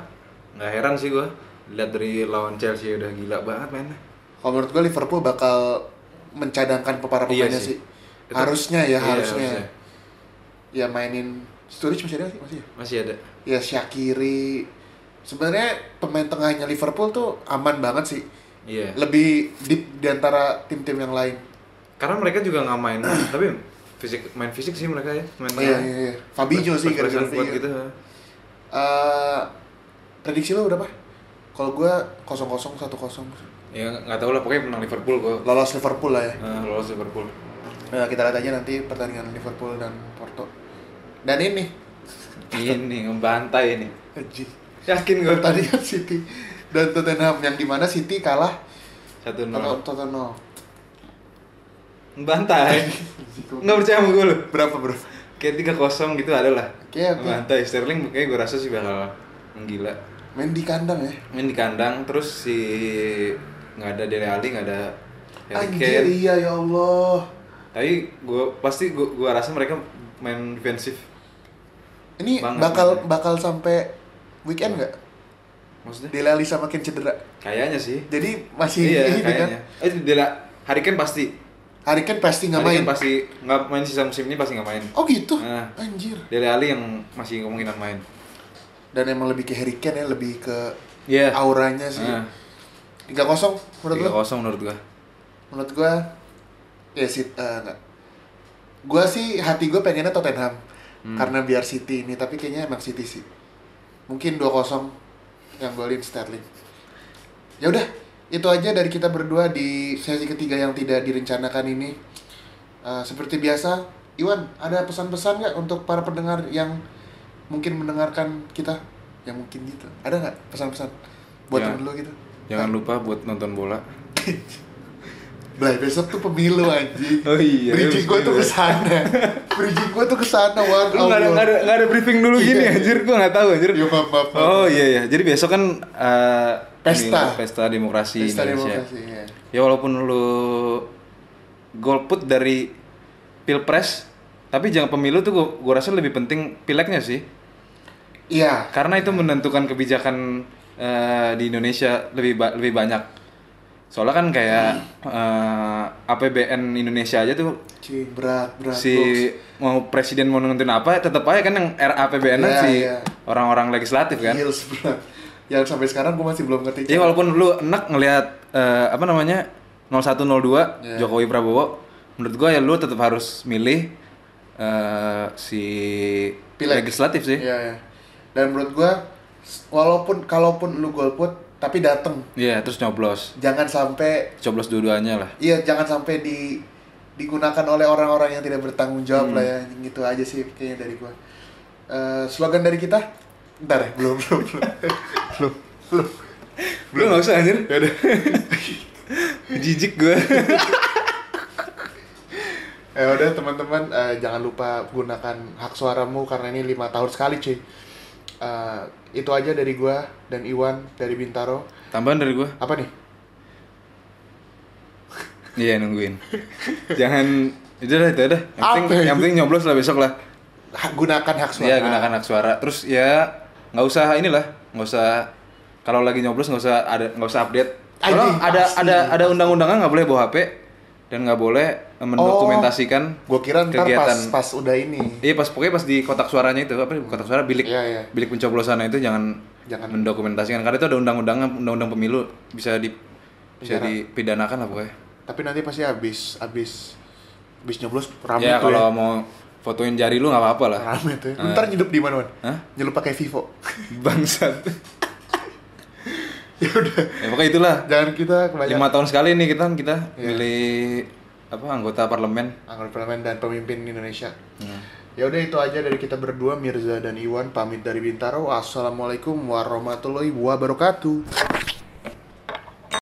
Speaker 2: nggak heran sih gua lihat dari lawan Chelsea udah gila banget mainnya.
Speaker 1: kalau menurut gua Liverpool bakal mencadangkan para
Speaker 2: Iya
Speaker 1: pemainnya
Speaker 2: sih.
Speaker 1: sih,
Speaker 2: Itu-
Speaker 1: harusnya ya
Speaker 2: iya,
Speaker 1: harusnya.
Speaker 2: harusnya.
Speaker 1: ya mainin Sturridge masih ada sih masih ya?
Speaker 2: Masih ada.
Speaker 1: ya Syakiri sebenarnya pemain tengahnya Liverpool tuh aman banget sih
Speaker 2: Iya.
Speaker 1: lebih deep di antara tim-tim yang lain
Speaker 2: Karena mereka juga nggak main, tapi fisik main fisik sih mereka ya, main
Speaker 1: iya iya iya Fabinho sih
Speaker 2: gara-gara
Speaker 1: Fabinho.
Speaker 2: gitu.
Speaker 1: Eh, prediksi lo berapa kalau gua kosong kosong satu kosong
Speaker 2: Ya nggak tahu lah pokoknya menang Liverpool kok.
Speaker 1: lolos Liverpool lah ya
Speaker 2: Nah, lolos Liverpool.
Speaker 1: Nah, kita lihat aja nanti pertandingan Liverpool dan Porto dan ini
Speaker 2: ini ngebantai ini. Yakin gue
Speaker 1: pertandingan City dan Tottenham yang di mana City kalah
Speaker 2: satu nol.
Speaker 1: Tottenham
Speaker 2: Ngebantai. Nggak percaya sama gue lu.
Speaker 1: berapa bro
Speaker 2: Kayak tiga kosong gitu ada lah.
Speaker 1: Oke.
Speaker 2: Ngebantai Sterling kayak gue rasa sih bakal menggila.
Speaker 1: main di kandang ya
Speaker 2: Main di kandang terus si nggak ada Dele Alli nggak ada Harry
Speaker 1: Anjir
Speaker 2: Kane.
Speaker 1: iya ya Allah
Speaker 2: Tapi gue pasti gue gua rasa mereka main defensif.
Speaker 1: Ini
Speaker 2: Banget,
Speaker 1: bakal
Speaker 2: banget.
Speaker 1: bakal sampai weekend nggak?
Speaker 2: Maksudnya?
Speaker 1: Dele Alli sama Kane cedera.
Speaker 2: Kayaknya sih.
Speaker 1: Jadi masih
Speaker 2: iya,
Speaker 1: ini kan.
Speaker 2: kayaknya. Eh, Dele Harry Kane pasti.
Speaker 1: Hari Kane pasti nggak main.
Speaker 2: Pasti nggak main sisa musim ini pasti nggak main.
Speaker 1: Oh gitu.
Speaker 2: Nah.
Speaker 1: Anjir.
Speaker 2: Dele Alli yang masih kemungkinan main.
Speaker 1: Dan emang lebih ke Harry Kane ya, lebih ke
Speaker 2: Iya.
Speaker 1: auranya sih.
Speaker 2: Nah,
Speaker 1: 3-0 menurut
Speaker 2: tiga
Speaker 1: lo?
Speaker 2: kosong menurut gua.
Speaker 1: Menurut gua ya sih eh, enggak. Gua sih hati gua pengennya Tottenham. Karena biar City ini tapi kayaknya emang City sih. Mungkin 2-0 yang golin Sterling. Ya udah itu aja dari kita berdua di sesi ketiga yang tidak direncanakan ini. Eh, seperti biasa Iwan ada pesan-pesan nggak untuk para pendengar yang mungkin mendengarkan kita? Yang mungkin gitu. Ada nggak pesan-pesan? Buat
Speaker 2: Ya.
Speaker 1: temen lu gitu?
Speaker 2: Jangan lupa buat nonton bola.
Speaker 1: Blay, besok tuh pemilu anjing.
Speaker 2: Oh iya,
Speaker 1: Bridging gue tuh
Speaker 2: ke
Speaker 1: sana. Bridging gue tuh ke sana, Wan.
Speaker 2: Lu nggak ada, nggak ada, nggak ada briefing dulu gini
Speaker 1: Iya.
Speaker 2: anjir, gua nggak tahu anjir.
Speaker 1: Iya, maaf, maaf, maaf.
Speaker 2: Oh iya iya, jadi besok kan eh,
Speaker 1: Pesta.
Speaker 2: ini, pesta demokrasi
Speaker 1: Pesta
Speaker 2: Indonesia.
Speaker 1: demokrasi, ya.
Speaker 2: Ya walaupun lu golput dari pilpres, tapi jangan pemilu tuh gua, gua rasa lebih penting pileknya sih,
Speaker 1: Iya.
Speaker 2: karena itu menentukan kebijakan eh, di Indonesia lebih ba- lebih banyak. Soalnya kan kayak eh, APBN Indonesia aja tuh
Speaker 1: Cing, berat, berat.
Speaker 2: si mau presiden mau nentuin apa tetap aja kan yang RAPBN
Speaker 1: Iya,
Speaker 2: si
Speaker 1: iya.
Speaker 2: orang-orang legislatif kan.
Speaker 1: Gils, berat. Yang sampai sekarang gue masih belum ngerti.
Speaker 2: Iya walaupun lu enak ngelihat eh, apa namanya 0102
Speaker 1: Iya.
Speaker 2: Jokowi Prabowo, menurut gua ya lu tetap harus milih eh, si
Speaker 1: Pileg.
Speaker 2: legislatif sih.
Speaker 1: Iya, iya. Dan menurut gue, walaupun kalaupun lu golput, tapi dateng.
Speaker 2: Iya, terus nyoblos.
Speaker 1: Jangan sampai
Speaker 2: Coblos dua-duanya lah.
Speaker 1: Iya, jangan sampai di digunakan oleh orang-orang yang tidak bertanggung jawab
Speaker 2: Hmm.
Speaker 1: lah ya. Gitu aja sih kayaknya dari gua. Eh, slogan dari kita? Ntar ya, belum, belum, belum. belum, belum.
Speaker 2: Lu nggak usah anjir.
Speaker 1: Ya udah.
Speaker 2: Jijik gua.
Speaker 1: Ya udah teman-teman, eh, jangan lupa gunakan hak suaramu karena ini lima tahun sekali cuy. Eh, itu aja dari gua dan Iwan dari Bintaro.
Speaker 2: Tambahan dari gua.
Speaker 1: Apa nih?
Speaker 2: Iya nungguin. Jangan itu dah itu dah. Yang penting, yang penting nyoblos lah besok lah.
Speaker 1: Hak- gunakan hak suara.
Speaker 2: Iya gunakan hak suara. Terus ya nggak usah inilah, nggak usah kalau lagi nyoblos nggak usah ada nggak usah update. Kalau ada
Speaker 1: pasti,
Speaker 2: ada ada undang-undangnya nggak boleh bawa HP dan nggak boleh eh, mendokumentasikan
Speaker 1: Gua kira ntar
Speaker 2: kegiatan.
Speaker 1: pas pas udah ini.
Speaker 2: Iya pas pokoknya pas di kotak suaranya itu apa kotak suara bilik
Speaker 1: Iya, iya.
Speaker 2: bilik pencoblosan itu jangan
Speaker 1: Jangan.
Speaker 2: mendokumentasikan karena itu ada undang-undangnya undang-undang pemilu bisa di bisa
Speaker 1: Penjara.
Speaker 2: dipidanakan lah pokoknya.
Speaker 1: Tapi nanti pasti habis habis habis nyoblos rame
Speaker 2: ya
Speaker 1: tuh
Speaker 2: kalau
Speaker 1: ya.
Speaker 2: mau fotoin jari lu nggak apa-apa lah.
Speaker 1: Rame tuh.
Speaker 2: Ah.
Speaker 1: Ntar nyedup di mana, Wan?
Speaker 2: Hah?
Speaker 1: Nyelup pakai Vivo.
Speaker 2: Bangsat.
Speaker 1: Ya udah.
Speaker 2: ya pokoknya itulah.
Speaker 1: Jangan kita kebanyakan
Speaker 2: lima tahun sekali nih kita kita
Speaker 1: Iya.
Speaker 2: milih apa anggota parlemen
Speaker 1: anggota parlemen dan pemimpin Indonesia.
Speaker 2: Hmm.
Speaker 1: Ya udah itu aja dari kita berdua Mirza dan Iwan pamit dari Bintaro. Assalamualaikum warahmatullahi wabarakatuh.